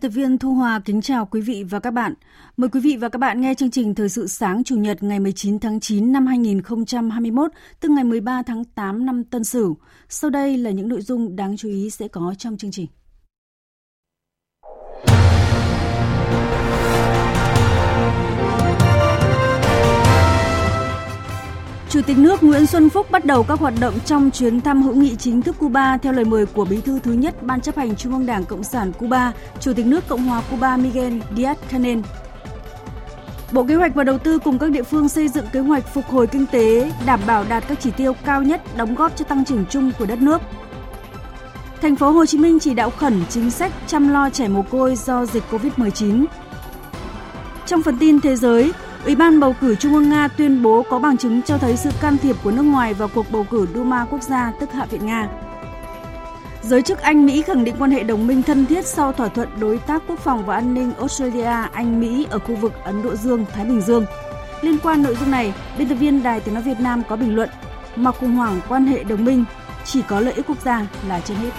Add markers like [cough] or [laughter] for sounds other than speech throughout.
Biên tập viên Thu Hòa kính chào quý vị và các bạn. Mời quý vị và các bạn nghe chương trình Thời sự sáng Chủ nhật ngày 19 tháng 9 năm 2021, tức ngày 13 tháng 8 năm Tân Sửu. Sau đây là những nội dung đáng chú ý sẽ có trong chương trình. Chủ tịch nước Nguyễn Xuân Phúc bắt đầu các hoạt động trong chuyến thăm hữu nghị chính thức Cuba theo lời mời của Bí thư thứ nhất Ban chấp hành Trung ương Đảng Cộng sản Cuba, Chủ tịch nước Cộng hòa Cuba Miguel Díaz-Canel. Bộ Kế hoạch và Đầu tư cùng các địa phương xây dựng kế hoạch phục hồi kinh tế, đảm bảo đạt các chỉ tiêu cao nhất đóng góp cho tăng trưởng chung của đất nước. Thành phố Hồ Chí Minh chỉ đạo khẩn chính sách chăm lo trẻ mồ côi do dịch Covid-19. Trong phần tin thế giới, Ủy ban bầu cử Trung ương Nga tuyên bố có bằng chứng cho thấy sự can thiệp của nước ngoài vào cuộc bầu cử Duma quốc gia tức Hạ viện Nga. Giới chức Anh Mỹ khẳng định quan hệ đồng minh thân thiết sau thỏa thuận đối tác quốc phòng và an ninh Australia Anh Mỹ ở khu vực Ấn Độ Dương Thái Bình Dương. Liên quan nội dung này, biên tập viên Đài Tiếng nói Việt Nam có bình luận: Mặc khủng hoảng quan hệ đồng minh chỉ có lợi ích quốc gia là trên hết.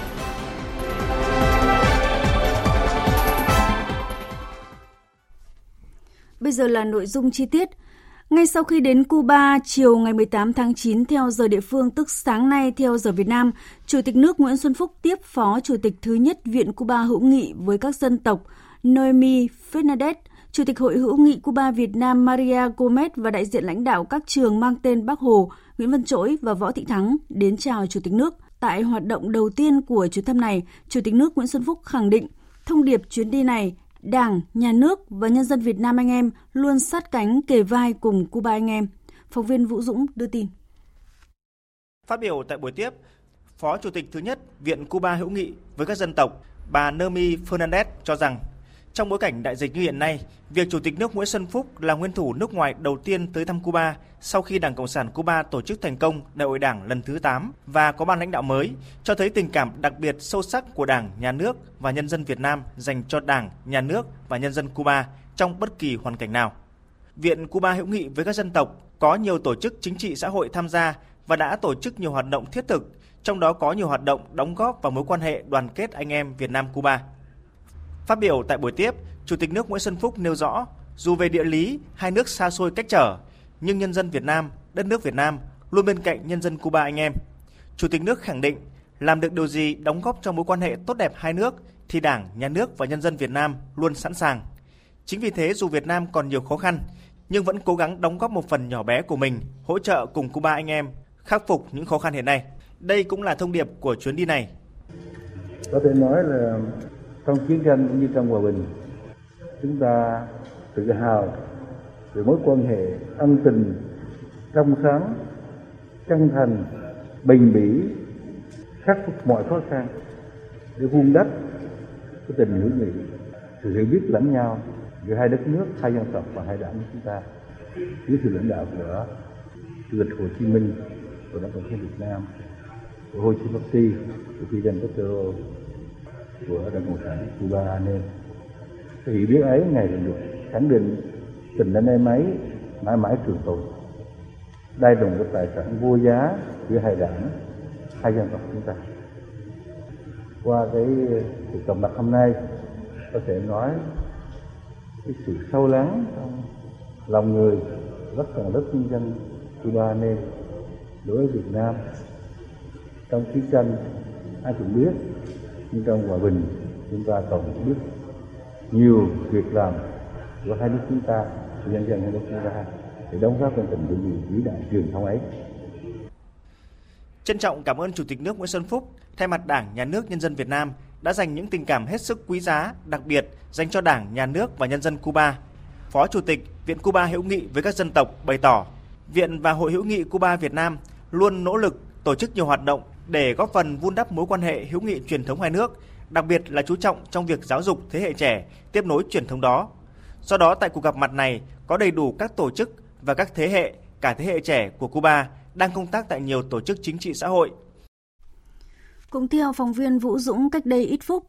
Bây giờ là nội dung chi tiết. Ngay sau khi đến Cuba chiều ngày 18 tháng 9 theo giờ địa phương tức sáng nay theo giờ Việt Nam, Chủ tịch nước Nguyễn Xuân Phúc tiếp Phó Chủ tịch thứ nhất Viện Cuba hữu nghị với các dân tộc Noemi Fernandez, Chủ tịch Hội hữu nghị Cuba Việt Nam Maria Gomez và đại diện lãnh đạo các trường mang tên Bác Hồ, Nguyễn Văn Trỗi và Võ Thị Thắng đến chào Chủ tịch nước. Tại hoạt động đầu tiên của chuyến thăm này, Chủ tịch nước Nguyễn Xuân Phúc khẳng định thông điệp chuyến đi này Đảng, Nhà nước và nhân dân Việt Nam anh em luôn sát cánh kề vai cùng Cuba anh em. Phóng viên Vũ Dũng đưa tin. Phát biểu tại buổi tiếp, Phó Chủ tịch thứ nhất Viện Cuba hữu nghị với các dân tộc, bà Nomi Fernandez cho rằng trong bối cảnh đại dịch như hiện nay, việc Chủ tịch nước Nguyễn Xuân Phúc là nguyên thủ nước ngoài đầu tiên tới thăm Cuba sau khi Đảng Cộng sản Cuba tổ chức thành công Đại hội Đảng lần thứ 8 và có ban lãnh đạo mới, cho thấy tình cảm đặc biệt sâu sắc của Đảng, Nhà nước và nhân dân Việt Nam dành cho Đảng, Nhà nước và nhân dân Cuba trong bất kỳ hoàn cảnh nào. Viện Cuba hữu nghị với các dân tộc có nhiều tổ chức chính trị xã hội tham gia và đã tổ chức nhiều hoạt động thiết thực, trong đó có nhiều hoạt động đóng góp vào mối quan hệ đoàn kết anh em Việt Nam Cuba. Phát biểu tại buổi tiếp, Chủ tịch nước Nguyễn Xuân Phúc nêu rõ, dù về địa lý hai nước xa xôi cách trở, nhưng nhân dân Việt Nam, đất nước Việt Nam luôn bên cạnh nhân dân Cuba anh em. Chủ tịch nước khẳng định, làm được điều gì đóng góp cho mối quan hệ tốt đẹp hai nước thì Đảng, Nhà nước và nhân dân Việt Nam luôn sẵn sàng. Chính vì thế dù Việt Nam còn nhiều khó khăn, nhưng vẫn cố gắng đóng góp một phần nhỏ bé của mình, hỗ trợ cùng Cuba anh em khắc phục những khó khăn hiện nay. Đây cũng là thông điệp của chuyến đi này. Có thể nói là trong chiến tranh cũng như trong hòa bình. Chúng ta tự hào về mối quan hệ ân tình, trong sáng, chân thành bình bỉ, khắc phục mọi khó khăn để vun đắp cái tình hữu nghị, sự hiểu biết lẫn nhau giữa hai đất nước, hai dân tộc và hai đảng của chúng ta. Dưới sự lãnh đạo của chủ tịch hồ chí minh của đảng cộng sản việt nam, của hồ chí minh, của fidel castro của Đảng Cộng sản Cuba nên cái hiểu biết ấy ngày càng được khẳng định. Tình anh em ấy mãi mãi trường tồn đây là một tài sản vô giá giữa hai đảng, hai dân tộc chúng ta. Qua cái cuộc gặp mặt hôm nay, có thể nói cái sự sâu lắng trong lòng người, rất cần rất nhân dân Cuba nên đối với Việt Nam. Trong chiến tranh, ai cũng biết nhưng trong hòa bình chúng ta còn biết nhiều việc làm của hai nước chúng ta nhân dân hai nước chúng ta để đóng góp trong tình hữu nghị vĩ đại truyền thống ấy Trân trọng cảm ơn Chủ tịch nước Nguyễn Xuân Phúc thay mặt Đảng, Nhà nước, Nhân dân Việt Nam đã dành những tình cảm hết sức quý giá, đặc biệt dành cho Đảng, Nhà nước và nhân dân Cuba. Phó Chủ tịch Viện Cuba hữu nghị với các dân tộc bày tỏ, Viện và Hội hữu nghị Cuba Việt Nam luôn nỗ lực tổ chức nhiều hoạt động để góp phần vun đắp mối quan hệ hữu nghị truyền thống hai nước, đặc biệt là chú trọng trong việc giáo dục thế hệ trẻ tiếp nối truyền thống đó. Do đó tại cuộc gặp mặt này có đầy đủ các tổ chức và các thế hệ, cả thế hệ trẻ của Cuba đang công tác tại nhiều tổ chức chính trị xã hội. Cũng theo phóng viên Vũ Dũng cách đây ít phút,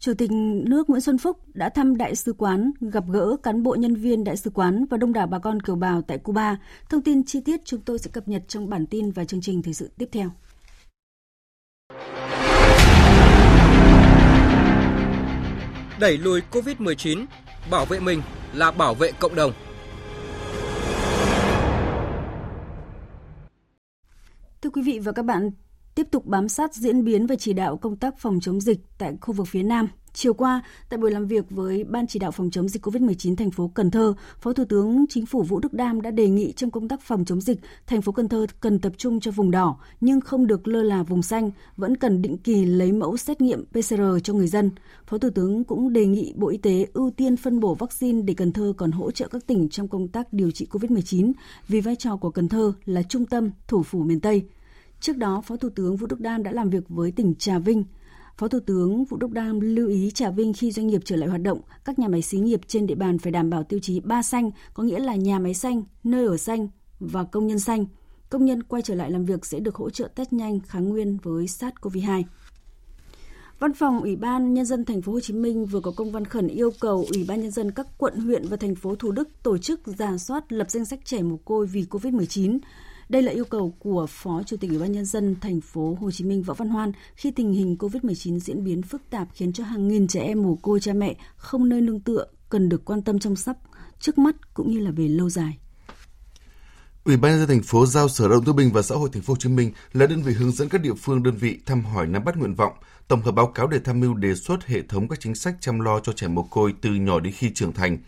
Chủ tịch nước Nguyễn Xuân Phúc đã thăm đại sứ quán, gặp gỡ cán bộ nhân viên đại sứ quán và đông đảo bà con kiều bào tại Cuba. Thông tin chi tiết chúng tôi sẽ cập nhật trong bản tin và chương trình thời sự tiếp theo. Đẩy lùi COVID-19, bảo vệ mình là bảo vệ cộng đồng. Thưa quý vị và các bạn, tiếp tục bám sát diễn biến và chỉ đạo công tác phòng chống dịch tại khu vực phía Nam. Chiều qua, tại buổi làm việc với Ban chỉ đạo phòng chống dịch COVID-19 thành phố Cần Thơ, Phó Thủ tướng Chính phủ Vũ Đức Đam đã đề nghị trong công tác phòng chống dịch, thành phố Cần Thơ cần tập trung cho vùng đỏ nhưng không được lơ là vùng xanh, vẫn cần định kỳ lấy mẫu xét nghiệm PCR cho người dân. Phó Thủ tướng cũng đề nghị Bộ Y tế ưu tiên phân bổ vaccine để Cần Thơ còn hỗ trợ các tỉnh trong công tác điều trị COVID-19 vì vai trò của Cần Thơ là trung tâm thủ phủ miền Tây. Trước đó, Phó Thủ tướng Vũ Đức Đam đã làm việc với tỉnh Trà Vinh. Phó Thủ tướng Vũ Đức Đam lưu ý Trà Vinh khi doanh nghiệp trở lại hoạt động, các nhà máy xí nghiệp trên địa bàn phải đảm bảo tiêu chí ba xanh, có nghĩa là nhà máy xanh, nơi ở xanh và công nhân xanh. Công nhân quay trở lại làm việc sẽ được hỗ trợ test nhanh kháng nguyên với SARS-CoV-2. Văn phòng Ủy ban Nhân dân thành phố Hồ Chí Minh vừa có công văn khẩn yêu cầu Ủy ban Nhân dân các quận, huyện và thành phố Thủ Đức tổ chức giả soát lập danh sách trẻ mồ côi vì COVID-19. Đây là yêu cầu của Phó Chủ tịch Ủy ban nhân dân thành phố Hồ Chí Minh Võ Văn Hoan khi tình hình COVID-19 diễn biến phức tạp khiến cho hàng nghìn trẻ em mồ côi cha mẹ không nơi nương tựa cần được quan tâm chăm sóc trước mắt cũng như là về lâu dài. Ủy ban nhân dân thành phố giao Sở Lao động Thương binh và Xã hội thành phố Hồ Chí Minh là đơn vị hướng dẫn các địa phương đơn vị thăm hỏi nắm bắt nguyện vọng, tổng hợp báo cáo để tham mưu đề xuất hệ thống các chính sách chăm lo cho trẻ mồ côi từ nhỏ đến khi trưởng thành.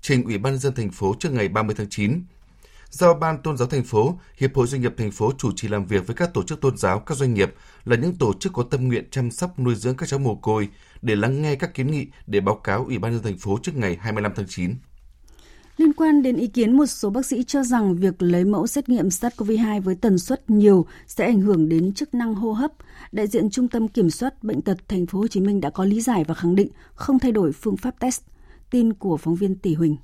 Trình Ủy ban nhân dân thành phố trước ngày 30 tháng 9 giao Ban Tôn giáo thành phố, Hiệp hội Doanh nghiệp thành phố chủ trì làm việc với các tổ chức tôn giáo, các doanh nghiệp là những tổ chức có tâm nguyện chăm sóc nuôi dưỡng các cháu mồ côi để lắng nghe các kiến nghị để báo cáo Ủy ban nhân dân thành phố trước ngày 25 tháng 9. Liên quan đến ý kiến một số bác sĩ cho rằng việc lấy mẫu xét nghiệm SARS-CoV-2 với tần suất nhiều sẽ ảnh hưởng đến chức năng hô hấp, đại diện Trung tâm Kiểm soát bệnh tật thành phố Hồ Chí Minh đã có lý giải và khẳng định không thay đổi phương pháp test. Tin của phóng viên Tỷ Huỳnh.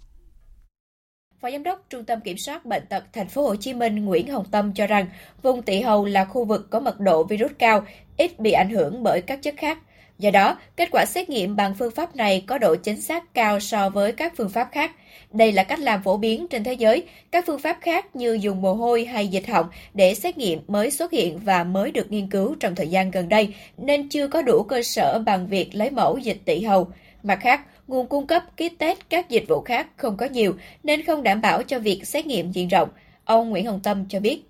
Phó Giám đốc Trung tâm Kiểm soát Bệnh tật Thành phố Hồ Chí Minh Nguyễn Hồng Tâm cho rằng vùng Tị hầu là khu vực có mật độ virus cao, ít bị ảnh hưởng bởi các chất khác. Do đó, kết quả xét nghiệm bằng phương pháp này có độ chính xác cao so với các phương pháp khác. Đây là cách làm phổ biến trên thế giới. Các phương pháp khác như dùng mồ hôi hay dịch họng để xét nghiệm mới xuất hiện và mới được nghiên cứu trong thời gian gần đây, nên chưa có đủ cơ sở bằng việc lấy mẫu dịch tị hầu. Mặt khác, nguồn cung cấp kit test các dịch vụ khác không có nhiều nên không đảm bảo cho việc xét nghiệm diện rộng. Ông Nguyễn Hồng Tâm cho biết.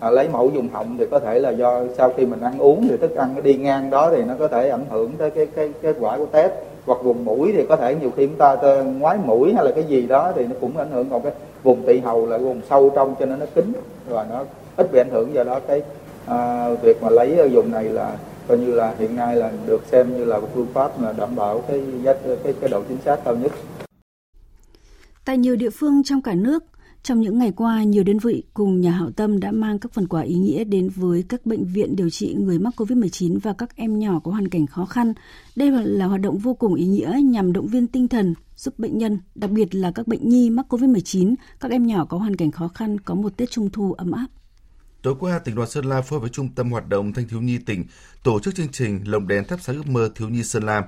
À, lấy mẫu dùng họng thì có thể là do sau khi mình ăn uống thì thức ăn nó đi ngang đó thì nó có thể ảnh hưởng tới cái cái kết quả của test hoặc vùng mũi thì có thể nhiều khi chúng ta ngoái mũi hay là cái gì đó thì nó cũng ảnh hưởng còn cái vùng tị hầu là vùng sâu trong cho nên nó kín và nó ít bị ảnh hưởng do đó cái à, việc mà lấy dùng vùng này là coi như là hiện nay là được xem như là một phương pháp là đảm bảo cái giá cái cái độ chính xác cao nhất. Tại nhiều địa phương trong cả nước, trong những ngày qua, nhiều đơn vị cùng nhà hảo tâm đã mang các phần quà ý nghĩa đến với các bệnh viện điều trị người mắc COVID-19 và các em nhỏ có hoàn cảnh khó khăn. Đây là hoạt động vô cùng ý nghĩa nhằm động viên tinh thần, giúp bệnh nhân, đặc biệt là các bệnh nhi mắc COVID-19, các em nhỏ có hoàn cảnh khó khăn có một Tết Trung thu ấm áp. Tối qua, tỉnh đoàn Sơn La phối với Trung tâm Hoạt động Thanh thiếu nhi tỉnh tổ chức chương trình Lồng đèn thắp sáng ước mơ thiếu nhi Sơn La.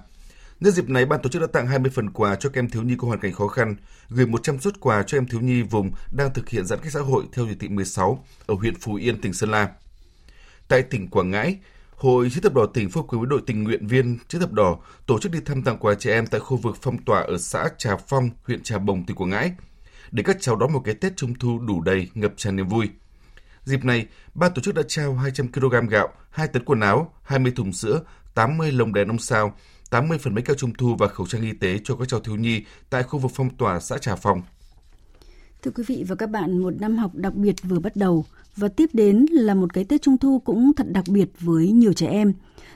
Nhân dịp này, ban tổ chức đã tặng 20 phần quà cho các em thiếu nhi có hoàn cảnh khó khăn, gửi 100 suất quà cho em thiếu nhi vùng đang thực hiện giãn cách xã hội theo chỉ thị 16 ở huyện Phú Yên, tỉnh Sơn La. Tại tỉnh Quảng Ngãi, Hội Chữ thập đỏ tỉnh phối hợp với đội tình nguyện viên Chữ thập đỏ tổ chức đi thăm tặng quà trẻ em tại khu vực phong tỏa ở xã Trà Phong, huyện Trà Bồng, tỉnh Quảng Ngãi, để các cháu đón một cái Tết Trung thu đủ đầy, ngập tràn niềm vui. Dịp này, ban tổ chức đã trao 200 kg gạo, 2 tấn quần áo, 20 thùng sữa, 80 lồng đèn ông sao, 80 phần bánh kẹo trung thu và khẩu trang y tế cho các cháu thiếu nhi tại khu vực phong tỏa xã Trà Phong. Thưa quý vị và các bạn, một năm học đặc biệt vừa bắt đầu và tiếp đến là một cái Tết Trung thu cũng thật đặc biệt với nhiều trẻ em.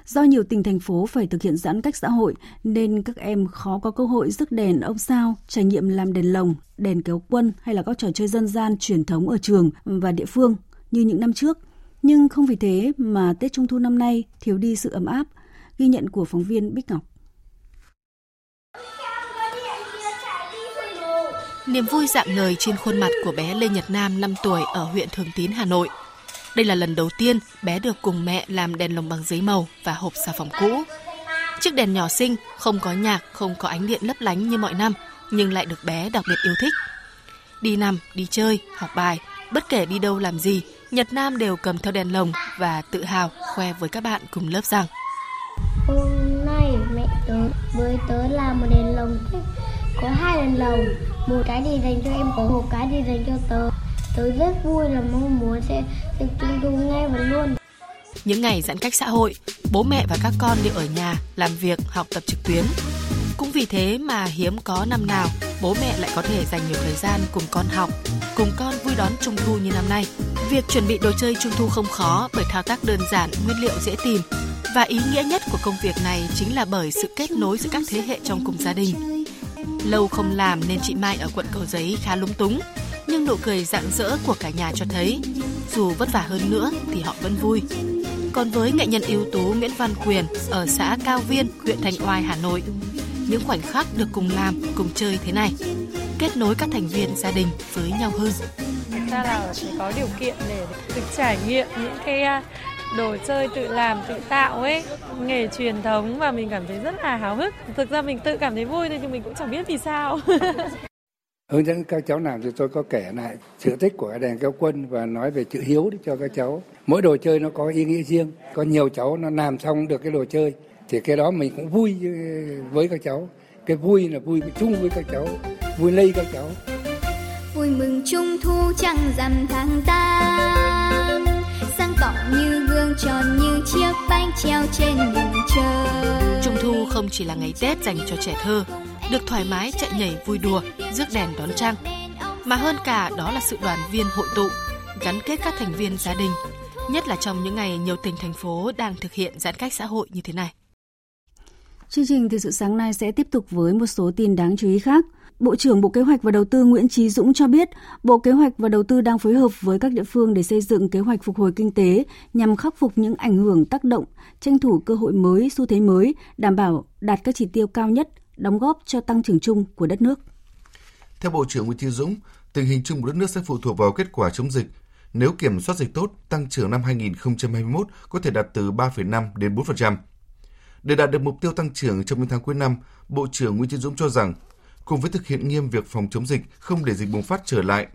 Do nhiều tỉnh thành phố phải thực hiện giãn cách xã hội nên các em khó có cơ hội rước đèn ông sao, trải nghiệm làm đèn lồng, đèn kéo quân hay là các trò chơi dân gian truyền thống ở trường và địa phương như những năm trước. Nhưng không vì thế mà Tết Trung thu năm nay thiếu đi sự ấm áp, ghi nhận của phóng viên Bích Ngọc. Niềm vui dạng ngời trên khuôn mặt của bé Lê Nhật Nam 5 tuổi ở huyện Thường Tín, Hà Nội. Đây là lần đầu tiên bé được cùng mẹ làm đèn lồng bằng giấy màu và hộp xà phòng cũ. Chiếc đèn nhỏ xinh, không có nhạc, không có ánh điện lấp lánh như mọi năm, nhưng lại được bé đặc biệt yêu thích. Đi nằm, đi chơi, học bài, bất kể đi đâu làm gì, Nhật Nam đều cầm theo đèn lồng và tự hào khoe với các bạn cùng lớp rằng Hôm nay mẹ tớ với tớ làm một đèn lồng có hai đèn lồng một cái thì dành cho em có một cái thì dành cho tớ tớ rất vui là mong muốn sẽ được trung thu ngay và luôn những ngày giãn cách xã hội, bố mẹ và các con đều ở nhà làm việc, học tập trực tuyến. Cũng vì thế mà hiếm có năm nào bố mẹ lại có thể dành nhiều thời gian cùng con học, cùng con vui đón trung thu như năm nay. Việc chuẩn bị đồ chơi trung thu không khó bởi thao tác đơn giản, nguyên liệu dễ tìm. Và ý nghĩa nhất của công việc này chính là bởi sự kết nối giữa các thế hệ trong cùng gia đình. Lâu không làm nên chị Mai ở quận Cầu Giấy khá lúng túng, nhưng nụ cười rạng rỡ của cả nhà cho thấy dù vất vả hơn nữa thì họ vẫn vui. Còn với nghệ nhân ưu tú Nguyễn Văn Quyền ở xã Cao Viên, huyện Thanh Oai, Hà Nội, những khoảnh khắc được cùng làm, cùng chơi thế này, kết nối các thành viên gia đình với nhau hơn. Ta là phải có điều kiện để được trải nghiệm những cái đồ chơi tự làm, tự tạo ấy, nghề truyền thống và mình cảm thấy rất là háo hức. Thực ra mình tự cảm thấy vui thôi, nhưng mình cũng chẳng biết vì sao. [laughs] Hướng dẫn các cháu làm thì tôi có kể lại sự tích của đèn kéo quân và nói về chữ hiếu cho các cháu. Mỗi đồ chơi nó có ý nghĩa riêng, có nhiều cháu nó làm xong được cái đồ chơi, thì cái đó mình cũng vui với các cháu. Cái vui là vui chung với các cháu, vui lây các cháu vui mừng trung thu chẳng dằm tháng tám sang tỏ như gương tròn như chiếc bánh treo trên đường trời Trung thu không chỉ là ngày Tết dành cho trẻ thơ, được thoải mái chạy nhảy vui đùa, rước đèn đón trăng, mà hơn cả đó là sự đoàn viên hội tụ, gắn kết các thành viên gia đình, nhất là trong những ngày nhiều tỉnh thành phố đang thực hiện giãn cách xã hội như thế này. Chương trình từ sự sáng nay sẽ tiếp tục với một số tin đáng chú ý khác. Bộ trưởng Bộ Kế hoạch và Đầu tư Nguyễn Trí Dũng cho biết, Bộ Kế hoạch và Đầu tư đang phối hợp với các địa phương để xây dựng kế hoạch phục hồi kinh tế nhằm khắc phục những ảnh hưởng tác động, tranh thủ cơ hội mới, xu thế mới, đảm bảo đạt các chỉ tiêu cao nhất, đóng góp cho tăng trưởng chung của đất nước. Theo Bộ trưởng Nguyễn Trí Dũng, tình hình chung của đất nước sẽ phụ thuộc vào kết quả chống dịch. Nếu kiểm soát dịch tốt, tăng trưởng năm 2021 có thể đạt từ 3,5 đến 4%. Để đạt được mục tiêu tăng trưởng trong những tháng cuối năm, Bộ trưởng Nguyễn Chí Dũng cho rằng cùng với thực hiện nghiêm việc phòng chống dịch không để dịch bùng phát trở lại.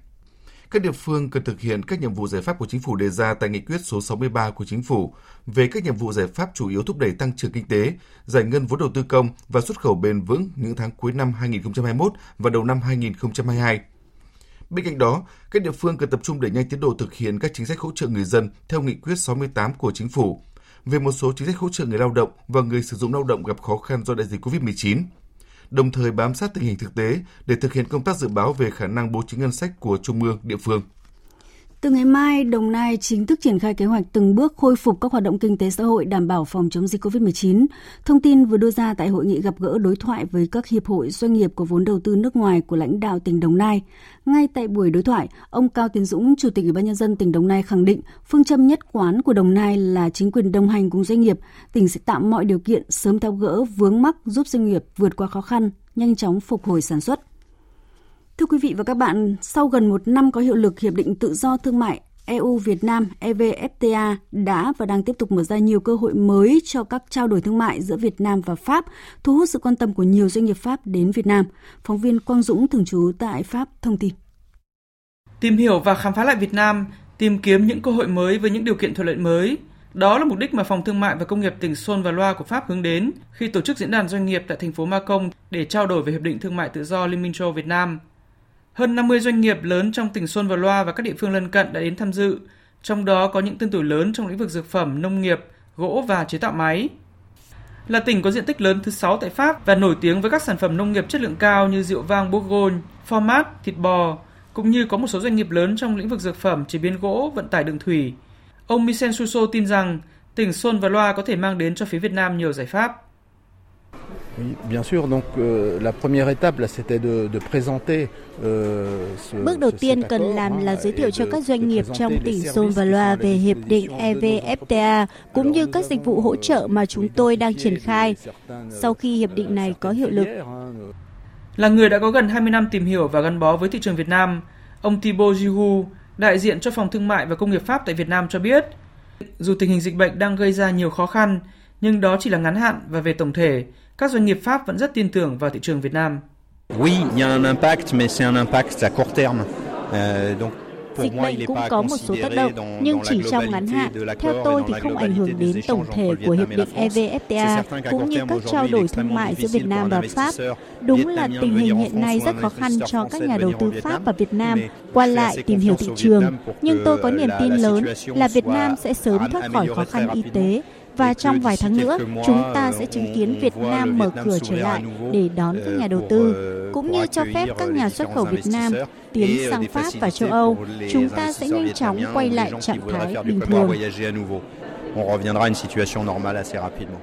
Các địa phương cần thực hiện các nhiệm vụ giải pháp của chính phủ đề ra tại nghị quyết số 63 của chính phủ về các nhiệm vụ giải pháp chủ yếu thúc đẩy tăng trưởng kinh tế, giải ngân vốn đầu tư công và xuất khẩu bền vững những tháng cuối năm 2021 và đầu năm 2022. Bên cạnh đó, các địa phương cần tập trung đẩy nhanh tiến độ thực hiện các chính sách hỗ trợ người dân theo nghị quyết 68 của chính phủ về một số chính sách hỗ trợ người lao động và người sử dụng lao động gặp khó khăn do đại dịch COVID-19 đồng thời bám sát tình hình thực tế để thực hiện công tác dự báo về khả năng bố trí ngân sách của trung ương, địa phương. Từ ngày mai, Đồng Nai chính thức triển khai kế hoạch từng bước khôi phục các hoạt động kinh tế xã hội đảm bảo phòng chống dịch COVID-19. Thông tin vừa đưa ra tại hội nghị gặp gỡ đối thoại với các hiệp hội doanh nghiệp có vốn đầu tư nước ngoài của lãnh đạo tỉnh Đồng Nai. Ngay tại buổi đối thoại, ông Cao Tiến Dũng, Chủ tịch Ủy ban nhân dân tỉnh Đồng Nai khẳng định phương châm nhất quán của Đồng Nai là chính quyền đồng hành cùng doanh nghiệp, tỉnh sẽ tạo mọi điều kiện sớm tháo gỡ vướng mắc giúp doanh nghiệp vượt qua khó khăn, nhanh chóng phục hồi sản xuất. Thưa quý vị và các bạn, sau gần một năm có hiệu lực Hiệp định Tự do Thương mại EU Việt Nam EVFTA đã và đang tiếp tục mở ra nhiều cơ hội mới cho các trao đổi thương mại giữa Việt Nam và Pháp, thu hút sự quan tâm của nhiều doanh nghiệp Pháp đến Việt Nam. Phóng viên Quang Dũng thường trú tại Pháp thông tin. Tìm hiểu và khám phá lại Việt Nam, tìm kiếm những cơ hội mới với những điều kiện thuận lợi mới. Đó là mục đích mà Phòng Thương mại và Công nghiệp tỉnh Sơn và Loa của Pháp hướng đến khi tổ chức diễn đàn doanh nghiệp tại thành phố Macon để trao đổi về Hiệp định Thương mại Tự do Liên minh châu Việt Nam – hơn 50 doanh nghiệp lớn trong tỉnh Xuân và Loa và các địa phương lân cận đã đến tham dự, trong đó có những tên tuổi lớn trong lĩnh vực dược phẩm, nông nghiệp, gỗ và chế tạo máy. Là tỉnh có diện tích lớn thứ 6 tại Pháp và nổi tiếng với các sản phẩm nông nghiệp chất lượng cao như rượu vang Bourgogne, format, thịt bò, cũng như có một số doanh nghiệp lớn trong lĩnh vực dược phẩm, chế biến gỗ, vận tải đường thủy. Ông Michel Suso tin rằng tỉnh Xuân và Loa có thể mang đến cho phía Việt Nam nhiều giải pháp. Bước đầu tiên cần làm là giới thiệu cho các doanh nghiệp trong tỉnh Son và Loa về hiệp định EVFTA cũng như các dịch vụ hỗ trợ mà chúng tôi đang triển khai sau khi hiệp định này có hiệu lực. Là người đã có gần 20 năm tìm hiểu và gắn bó với thị trường Việt Nam, ông Thibaut Jihu, đại diện cho phòng thương mại và công nghiệp Pháp tại Việt Nam cho biết, dù tình hình dịch bệnh đang gây ra nhiều khó khăn, nhưng đó chỉ là ngắn hạn và về tổng thể, các doanh nghiệp Pháp vẫn rất tin tưởng vào thị trường Việt Nam. Oui, il y a un impact, mais c'est un impact à court terme. Euh, donc Dịch bệnh cũng có một số tác động, nhưng chỉ trong ngắn hạn. Theo tôi thì không ảnh hưởng đến tổng thể của Hiệp định EVFTA, cũng như các trao đổi thương mại giữa Việt Nam và Pháp. Đúng là tình hình hiện nay rất khó khăn cho các nhà đầu tư Pháp và Việt Nam qua lại tìm hiểu thị trường. Nhưng tôi có niềm tin lớn là Việt Nam sẽ sớm thoát khỏi khó khăn y tế và trong vài tháng nữa chúng ta sẽ chứng kiến Việt Nam mở cửa trở lại để đón các nhà đầu tư cũng như cho phép các nhà xuất khẩu Việt Nam tiến sang Pháp và châu Âu. Chúng ta sẽ nhanh chóng quay lại trạng thái bình thường. On reviendra à une situation normale assez rapidement.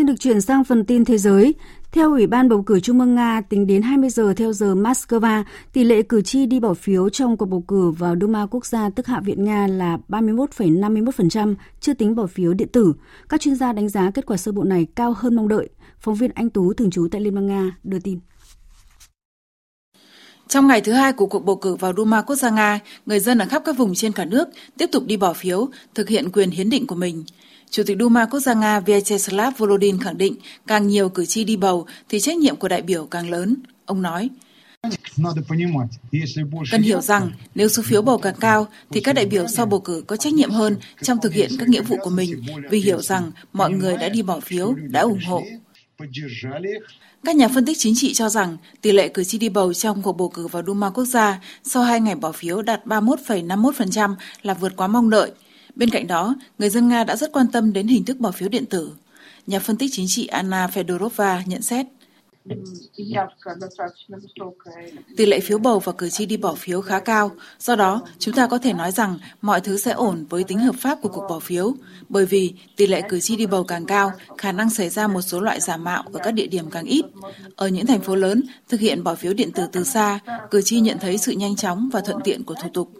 Xin được chuyển sang phần tin thế giới. Theo Ủy ban bầu cử Trung ương Nga, tính đến 20 giờ theo giờ Moscow, tỷ lệ cử tri đi bỏ phiếu trong cuộc bầu cử vào Duma quốc gia tức Hạ viện Nga là 31,51%, chưa tính bỏ phiếu điện tử. Các chuyên gia đánh giá kết quả sơ bộ này cao hơn mong đợi. Phóng viên Anh Tú thường trú tại Liên bang Nga đưa tin. Trong ngày thứ hai của cuộc bầu cử vào Duma quốc gia Nga, người dân ở khắp các vùng trên cả nước tiếp tục đi bỏ phiếu, thực hiện quyền hiến định của mình. Chủ tịch Duma Quốc gia Nga Vyacheslav Volodin khẳng định càng nhiều cử tri đi bầu thì trách nhiệm của đại biểu càng lớn. Ông nói, Cần hiểu rằng nếu số phiếu bầu càng cao thì các đại biểu sau bầu cử có trách nhiệm hơn trong thực hiện các nghĩa vụ của mình vì hiểu rằng mọi người đã đi bỏ phiếu, đã ủng hộ. Các nhà phân tích chính trị cho rằng tỷ lệ cử tri đi bầu trong cuộc bầu cử vào Duma quốc gia sau hai ngày bỏ phiếu đạt 31,51% là vượt quá mong đợi – Bên cạnh đó, người dân Nga đã rất quan tâm đến hình thức bỏ phiếu điện tử. Nhà phân tích chính trị Anna Fedorova nhận xét. Tỷ lệ phiếu bầu và cử tri đi bỏ phiếu khá cao, do đó chúng ta có thể nói rằng mọi thứ sẽ ổn với tính hợp pháp của cuộc bỏ phiếu, bởi vì tỷ lệ cử tri đi bầu càng cao, khả năng xảy ra một số loại giả mạo ở các địa điểm càng ít. Ở những thành phố lớn, thực hiện bỏ phiếu điện tử từ xa, cử tri nhận thấy sự nhanh chóng và thuận tiện của thủ tục.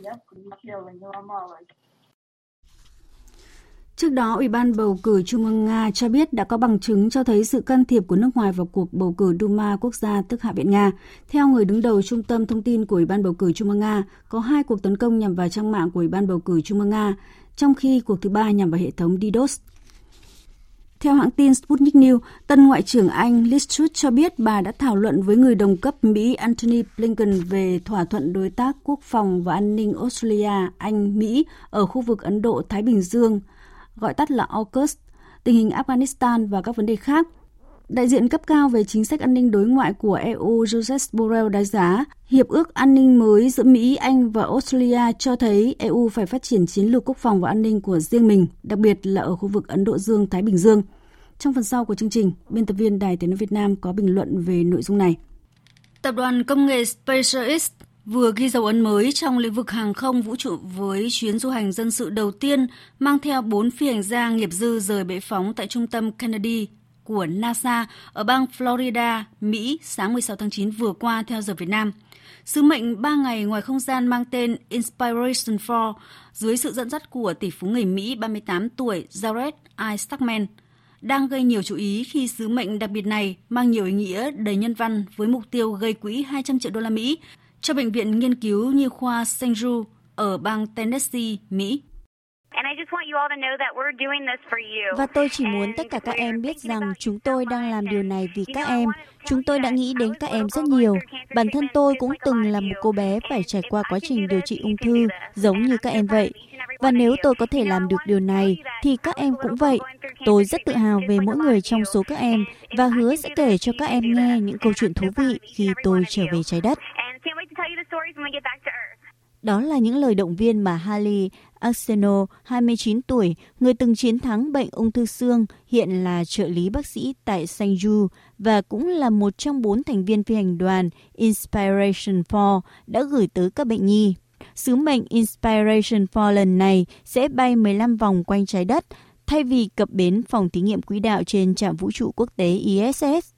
Trước đó, Ủy ban bầu cử Trung ương Nga cho biết đã có bằng chứng cho thấy sự can thiệp của nước ngoài vào cuộc bầu cử Duma quốc gia tức Hạ viện Nga. Theo người đứng đầu Trung tâm Thông tin của Ủy ban bầu cử Trung ương Nga, có hai cuộc tấn công nhằm vào trang mạng của Ủy ban bầu cử Trung ương Nga, trong khi cuộc thứ ba nhằm vào hệ thống DDoS. Theo hãng tin Sputnik News, tân Ngoại trưởng Anh Liz Truss cho biết bà đã thảo luận với người đồng cấp Mỹ Antony Blinken về thỏa thuận đối tác quốc phòng và an ninh Australia, Anh, Mỹ ở khu vực Ấn Độ-Thái Bình Dương – gọi tắt là AUKUS, tình hình Afghanistan và các vấn đề khác. Đại diện cấp cao về chính sách an ninh đối ngoại của EU Joseph Borrell đánh giá hiệp ước an ninh mới giữa Mỹ, Anh và Australia cho thấy EU phải phát triển chiến lược quốc phòng và an ninh của riêng mình, đặc biệt là ở khu vực Ấn Độ Dương-Thái Bình Dương. Trong phần sau của chương trình, biên tập viên Đài Tiếng nói Việt Nam có bình luận về nội dung này. Tập đoàn công nghệ SpaceX vừa ghi dấu ấn mới trong lĩnh vực hàng không vũ trụ với chuyến du hành dân sự đầu tiên mang theo bốn phi hành gia nghiệp dư rời bệ phóng tại trung tâm Kennedy của NASA ở bang Florida, Mỹ sáng 16 tháng 9 vừa qua theo giờ Việt Nam. Sứ mệnh 3 ngày ngoài không gian mang tên Inspiration 4 dưới sự dẫn dắt của tỷ phú người Mỹ 38 tuổi Jared I. Đang gây nhiều chú ý khi sứ mệnh đặc biệt này mang nhiều ý nghĩa đầy nhân văn với mục tiêu gây quỹ 200 triệu đô la Mỹ cho Bệnh viện Nghiên cứu Nhi khoa St. Jude ở bang Tennessee, Mỹ. Và tôi chỉ muốn tất cả các em biết rằng chúng tôi đang làm điều này vì các em. Chúng tôi đã nghĩ đến các em rất nhiều. Bản thân tôi cũng từng là một cô bé phải trải qua quá trình điều trị ung thư giống như các em vậy. Và nếu tôi có thể làm được điều này, thì các em cũng vậy. Tôi rất tự hào về mỗi người trong số các em và hứa sẽ kể cho các em nghe những câu chuyện thú vị khi tôi trở về trái đất. Đó là những lời động viên mà Haley Arsenault, 29 tuổi, người từng chiến thắng bệnh ung thư xương, hiện là trợ lý bác sĩ tại Sanju và cũng là một trong bốn thành viên phi hành đoàn Inspiration 4 đã gửi tới các bệnh nhi. Sứ mệnh Inspiration 4 lần này sẽ bay 15 vòng quanh trái đất, thay vì cập bến phòng thí nghiệm quỹ đạo trên trạm vũ trụ quốc tế ISS.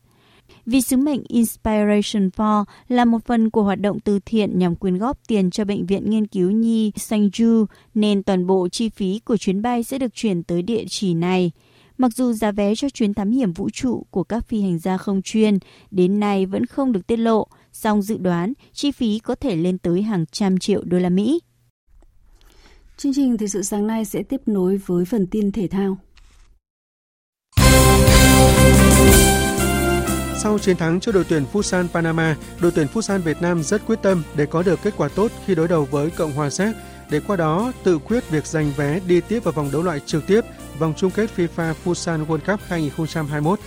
Vì sứ mệnh Inspiration 4 là một phần của hoạt động từ thiện nhằm quyên góp tiền cho Bệnh viện Nghiên cứu Nhi Sangju, nên toàn bộ chi phí của chuyến bay sẽ được chuyển tới địa chỉ này. Mặc dù giá vé cho chuyến thám hiểm vũ trụ của các phi hành gia không chuyên đến nay vẫn không được tiết lộ, song dự đoán chi phí có thể lên tới hàng trăm triệu đô la Mỹ. Chương trình Thời sự sáng nay sẽ tiếp nối với phần tin thể thao. Sau chiến thắng trước đội tuyển Futsal Panama, đội tuyển Futsal Việt Nam rất quyết tâm để có được kết quả tốt khi đối đầu với Cộng hòa Séc, để qua đó tự quyết việc giành vé đi tiếp vào vòng đấu loại trực tiếp vòng chung kết FIFA Futsal World Cup 2021.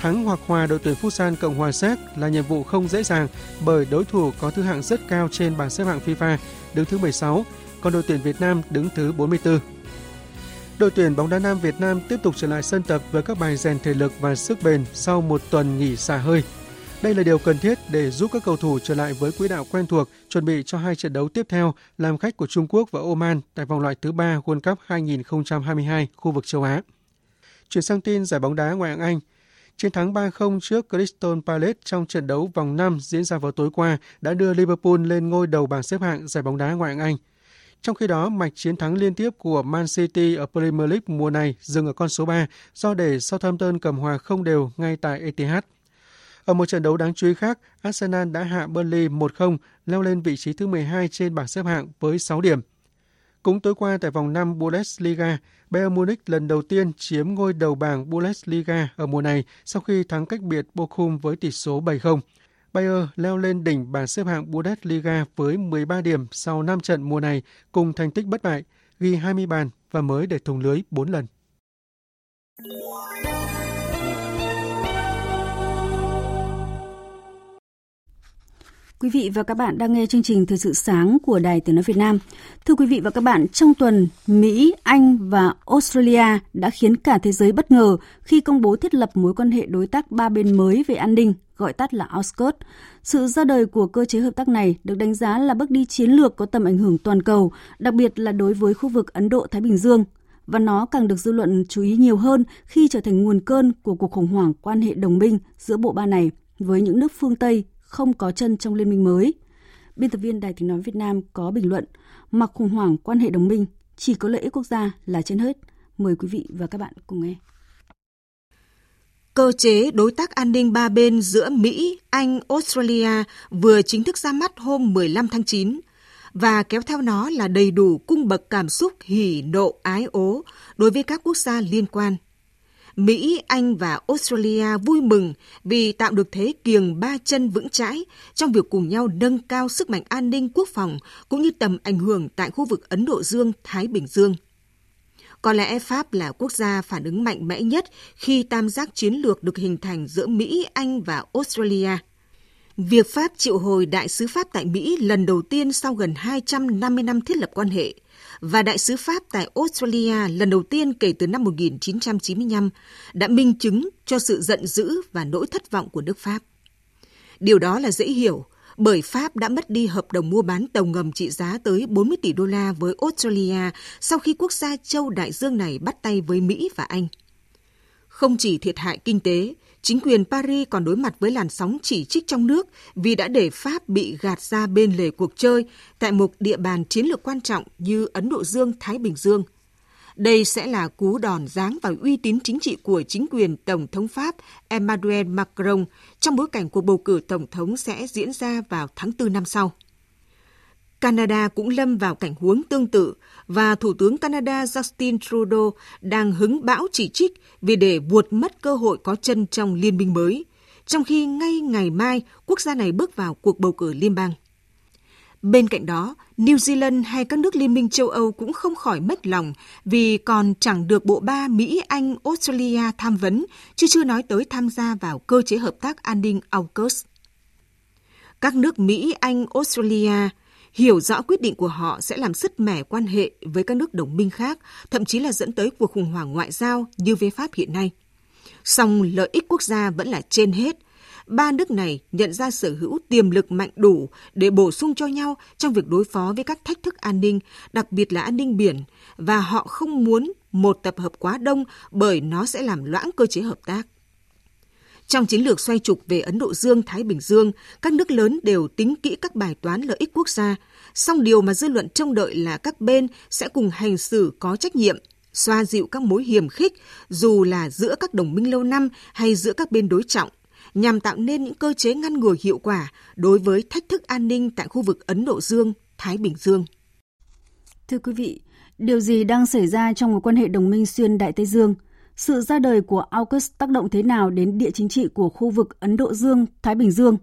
Thắng hoặc hòa đội tuyển Futsal Cộng hòa Séc là nhiệm vụ không dễ dàng bởi đối thủ có thứ hạng rất cao trên bảng xếp hạng FIFA, đứng thứ 16, còn đội tuyển Việt Nam đứng thứ 44. Đội tuyển bóng đá nam Việt Nam tiếp tục trở lại sân tập với các bài rèn thể lực và sức bền sau một tuần nghỉ xả hơi. Đây là điều cần thiết để giúp các cầu thủ trở lại với quỹ đạo quen thuộc, chuẩn bị cho hai trận đấu tiếp theo làm khách của Trung Quốc và Oman tại vòng loại thứ ba World Cup 2022 khu vực châu Á. Chuyển sang tin giải bóng đá ngoại hạng Anh, Chiến thắng 3-0 trước Crystal Palace trong trận đấu vòng 5 diễn ra vào tối qua đã đưa Liverpool lên ngôi đầu bảng xếp hạng giải bóng đá ngoại hạng Anh. Trong khi đó, mạch chiến thắng liên tiếp của Man City ở Premier League mùa này dừng ở con số 3 do để Southampton cầm hòa không đều ngay tại Etihad. Ở một trận đấu đáng chú ý khác, Arsenal đã hạ Burnley 1-0, leo lên vị trí thứ 12 trên bảng xếp hạng với 6 điểm. Cũng tối qua tại vòng 5 Bundesliga, Bayern Munich lần đầu tiên chiếm ngôi đầu bảng Bundesliga ở mùa này sau khi thắng cách biệt Bochum với tỷ số 7-0. Bayer leo lên đỉnh bảng xếp hạng Bundesliga với 13 điểm sau 5 trận mùa này cùng thành tích bất bại, ghi 20 bàn và mới để thủng lưới 4 lần. Quý vị và các bạn đang nghe chương trình Thời sự sáng của Đài Tiếng Nói Việt Nam. Thưa quý vị và các bạn, trong tuần, Mỹ, Anh và Australia đã khiến cả thế giới bất ngờ khi công bố thiết lập mối quan hệ đối tác ba bên mới về an ninh, gọi tắt là AUKUS. Sự ra đời của cơ chế hợp tác này được đánh giá là bước đi chiến lược có tầm ảnh hưởng toàn cầu, đặc biệt là đối với khu vực Ấn Độ-Thái Bình Dương, và nó càng được dư luận chú ý nhiều hơn khi trở thành nguồn cơn của cuộc khủng hoảng quan hệ đồng minh giữa bộ ba này với những nước phương Tây không có chân trong liên minh mới. Biên tập viên Đài tiếng nói Việt Nam có bình luận, mặc khủng hoảng quan hệ đồng minh, chỉ có lợi ích quốc gia là trên hết. Mời quý vị và các bạn cùng nghe. Cơ chế đối tác an ninh ba bên giữa Mỹ, Anh, Australia vừa chính thức ra mắt hôm 15 tháng 9 và kéo theo nó là đầy đủ cung bậc cảm xúc hỉ nộ ái ố đối với các quốc gia liên quan. Mỹ, Anh và Australia vui mừng vì tạo được thế kiềng ba chân vững chãi trong việc cùng nhau nâng cao sức mạnh an ninh quốc phòng cũng như tầm ảnh hưởng tại khu vực Ấn Độ Dương-Thái Bình Dương. Có lẽ Pháp là quốc gia phản ứng mạnh mẽ nhất khi tam giác chiến lược được hình thành giữa Mỹ, Anh và Australia. Việc Pháp triệu hồi đại sứ Pháp tại Mỹ lần đầu tiên sau gần 250 năm thiết lập quan hệ và đại sứ Pháp tại Australia lần đầu tiên kể từ năm 1995 đã minh chứng cho sự giận dữ và nỗi thất vọng của nước Pháp. Điều đó là dễ hiểu bởi Pháp đã mất đi hợp đồng mua bán tàu ngầm trị giá tới 40 tỷ đô la với Australia sau khi quốc gia châu đại dương này bắt tay với Mỹ và Anh. Không chỉ thiệt hại kinh tế, chính quyền Paris còn đối mặt với làn sóng chỉ trích trong nước vì đã để Pháp bị gạt ra bên lề cuộc chơi tại một địa bàn chiến lược quan trọng như Ấn Độ Dương-Thái Bình Dương. Đây sẽ là cú đòn giáng vào uy tín chính trị của chính quyền Tổng thống Pháp Emmanuel Macron trong bối cảnh cuộc bầu cử Tổng thống sẽ diễn ra vào tháng 4 năm sau. Canada cũng lâm vào cảnh huống tương tự và Thủ tướng Canada Justin Trudeau đang hứng bão chỉ trích vì để buột mất cơ hội có chân trong liên minh mới, trong khi ngay ngày mai quốc gia này bước vào cuộc bầu cử liên bang. Bên cạnh đó, New Zealand hay các nước Liên minh châu Âu cũng không khỏi mất lòng vì còn chẳng được bộ ba Mỹ, Anh, Australia tham vấn, chứ chưa nói tới tham gia vào cơ chế hợp tác an ninh AUKUS. Các nước Mỹ, Anh, Australia Hiểu rõ quyết định của họ sẽ làm sứt mẻ quan hệ với các nước đồng minh khác, thậm chí là dẫn tới cuộc khủng hoảng ngoại giao như với Pháp hiện nay. Song lợi ích quốc gia vẫn là trên hết. Ba nước này nhận ra sở hữu tiềm lực mạnh đủ để bổ sung cho nhau trong việc đối phó với các thách thức an ninh, đặc biệt là an ninh biển, và họ không muốn một tập hợp quá đông bởi nó sẽ làm loãng cơ chế hợp tác. Trong chiến lược xoay trục về Ấn Độ Dương-Thái Bình Dương, các nước lớn đều tính kỹ các bài toán lợi ích quốc gia, song điều mà dư luận trông đợi là các bên sẽ cùng hành xử có trách nhiệm, xoa dịu các mối hiểm khích dù là giữa các đồng minh lâu năm hay giữa các bên đối trọng, nhằm tạo nên những cơ chế ngăn ngừa hiệu quả đối với thách thức an ninh tại khu vực Ấn Độ Dương-Thái Bình Dương. Thưa quý vị, điều gì đang xảy ra trong mối quan hệ đồng minh xuyên Đại Tây Dương – sự ra đời của AUKUS tác động thế nào đến địa chính trị của khu vực Ấn Độ Dương, Thái Bình Dương?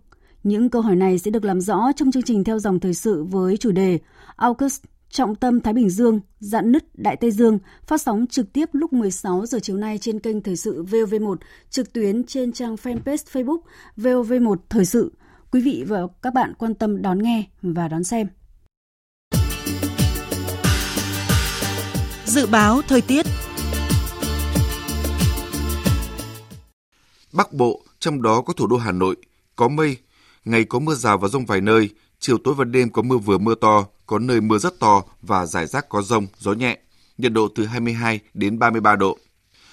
Những câu hỏi này sẽ được làm rõ trong chương trình theo dòng thời sự với chủ đề AUKUS trọng tâm Thái Bình Dương, dạn nứt Đại Tây Dương, phát sóng trực tiếp lúc 16 giờ chiều nay trên kênh Thời sự VOV1, trực tuyến trên trang fanpage Facebook VOV1 Thời sự. Quý vị và các bạn quan tâm đón nghe và đón xem. Dự báo thời tiết Bắc Bộ, trong đó có thủ đô Hà Nội, có mây, ngày có mưa rào và rông vài nơi, chiều tối và đêm có mưa vừa mưa to, có nơi mưa rất to và rải rác có rông, gió nhẹ, nhiệt độ từ 22 đến 33 độ.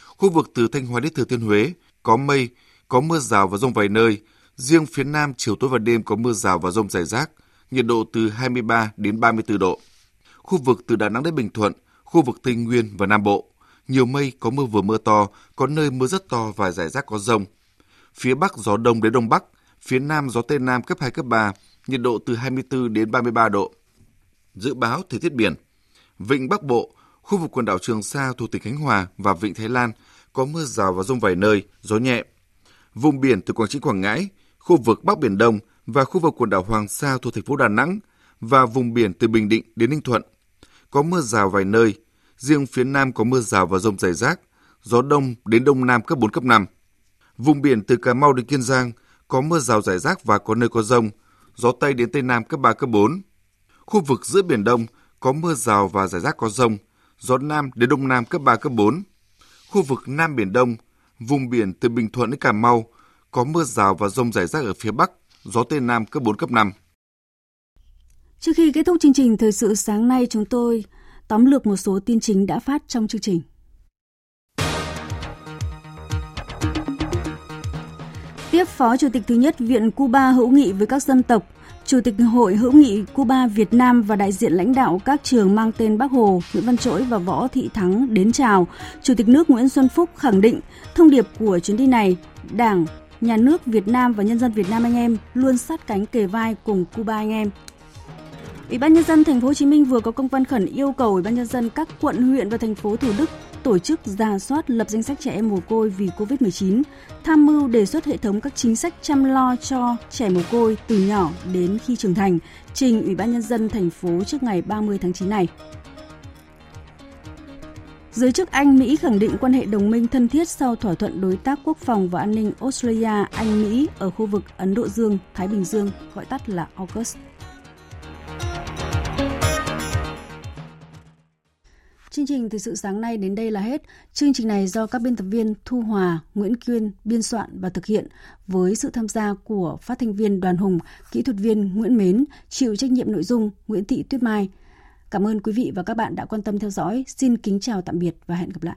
Khu vực từ Thanh Hóa đến Thừa Thiên Huế có mây, có mưa rào và rông vài nơi, riêng phía Nam chiều tối và đêm có mưa rào và rông rải rác, nhiệt độ từ 23 đến 34 độ. Khu vực từ Đà Nẵng đến Bình Thuận, khu vực Tây Nguyên và Nam Bộ nhiều mây, có mưa vừa mưa to, có nơi mưa rất to và rải rác có rông. Phía Bắc gió đông đến đông bắc, phía Nam gió Tây Nam cấp 2, cấp 3, nhiệt độ từ 24 đến 33 độ. Dự báo thời tiết biển. Vịnh Bắc Bộ, khu vực quần đảo Trường Sa thuộc tỉnh Khánh Hòa và Vịnh Thái Lan có mưa rào và rông vài nơi, gió nhẹ. Vùng biển từ Quảng Trị Quảng Ngãi, khu vực Bắc Biển Đông và khu vực quần đảo Hoàng Sa thuộc thành phố Đà Nẵng và vùng biển từ Bình Định đến Ninh Thuận. Có mưa rào vài nơi, riêng phía Nam có mưa rào và rông rải rác, gió đông đến đông nam cấp 4, cấp 5. Vùng biển từ Cà Mau đến Kiên Giang có mưa rào rải rác và có nơi có rông, gió Tây đến Tây Nam cấp 3, cấp 4. Khu vực giữa Biển Đông có mưa rào và rải rác có rông, gió Nam đến Đông Nam cấp 3, cấp 4. Khu vực Nam Biển Đông, vùng biển từ Bình Thuận đến Cà Mau có mưa rào và rông rải rác ở phía Bắc, gió Tây Nam cấp 4, cấp 5. Trước khi kết thúc chương trình thời sự sáng nay, chúng tôi tóm lược một số tin chính đã phát trong chương trình. Tiếp Phó Chủ tịch thứ nhất Viện Cuba hữu nghị với các dân tộc, Chủ tịch Hội hữu nghị Cuba Việt Nam và đại diện lãnh đạo các trường mang tên Bác Hồ, Nguyễn Văn Trỗi và Võ Thị Thắng đến chào. Chủ tịch nước Nguyễn Xuân Phúc khẳng định thông điệp của chuyến đi này, Đảng, Nhà nước Việt Nam và nhân dân Việt Nam anh em luôn sát cánh kề vai cùng Cuba anh em. Ủy ban nhân dân thành phố Hồ Chí Minh vừa có công văn khẩn yêu cầu Ủy ban nhân dân các quận, huyện và thành phố Thủ Đức tổ chức ra soát lập danh sách trẻ em mồ côi vì Covid-19, tham mưu đề xuất hệ thống các chính sách chăm lo cho trẻ mồ côi từ nhỏ đến khi trưởng thành, trình Ủy ban nhân dân thành phố trước ngày 30 tháng 9 này. Giới chức Anh, Mỹ khẳng định quan hệ đồng minh thân thiết sau thỏa thuận đối tác quốc phòng và an ninh Australia, Anh, Mỹ ở khu vực Ấn Độ Dương, Thái Bình Dương, gọi tắt là AUKUS. Chương trình thời sự sáng nay đến đây là hết. Chương trình này do các biên tập viên Thu Hòa, Nguyễn Quyên biên soạn và thực hiện với sự tham gia của phát thanh viên Đoàn Hùng, kỹ thuật viên Nguyễn Mến, chịu trách nhiệm nội dung Nguyễn Thị Tuyết Mai. Cảm ơn quý vị và các bạn đã quan tâm theo dõi. Xin kính chào tạm biệt và hẹn gặp lại.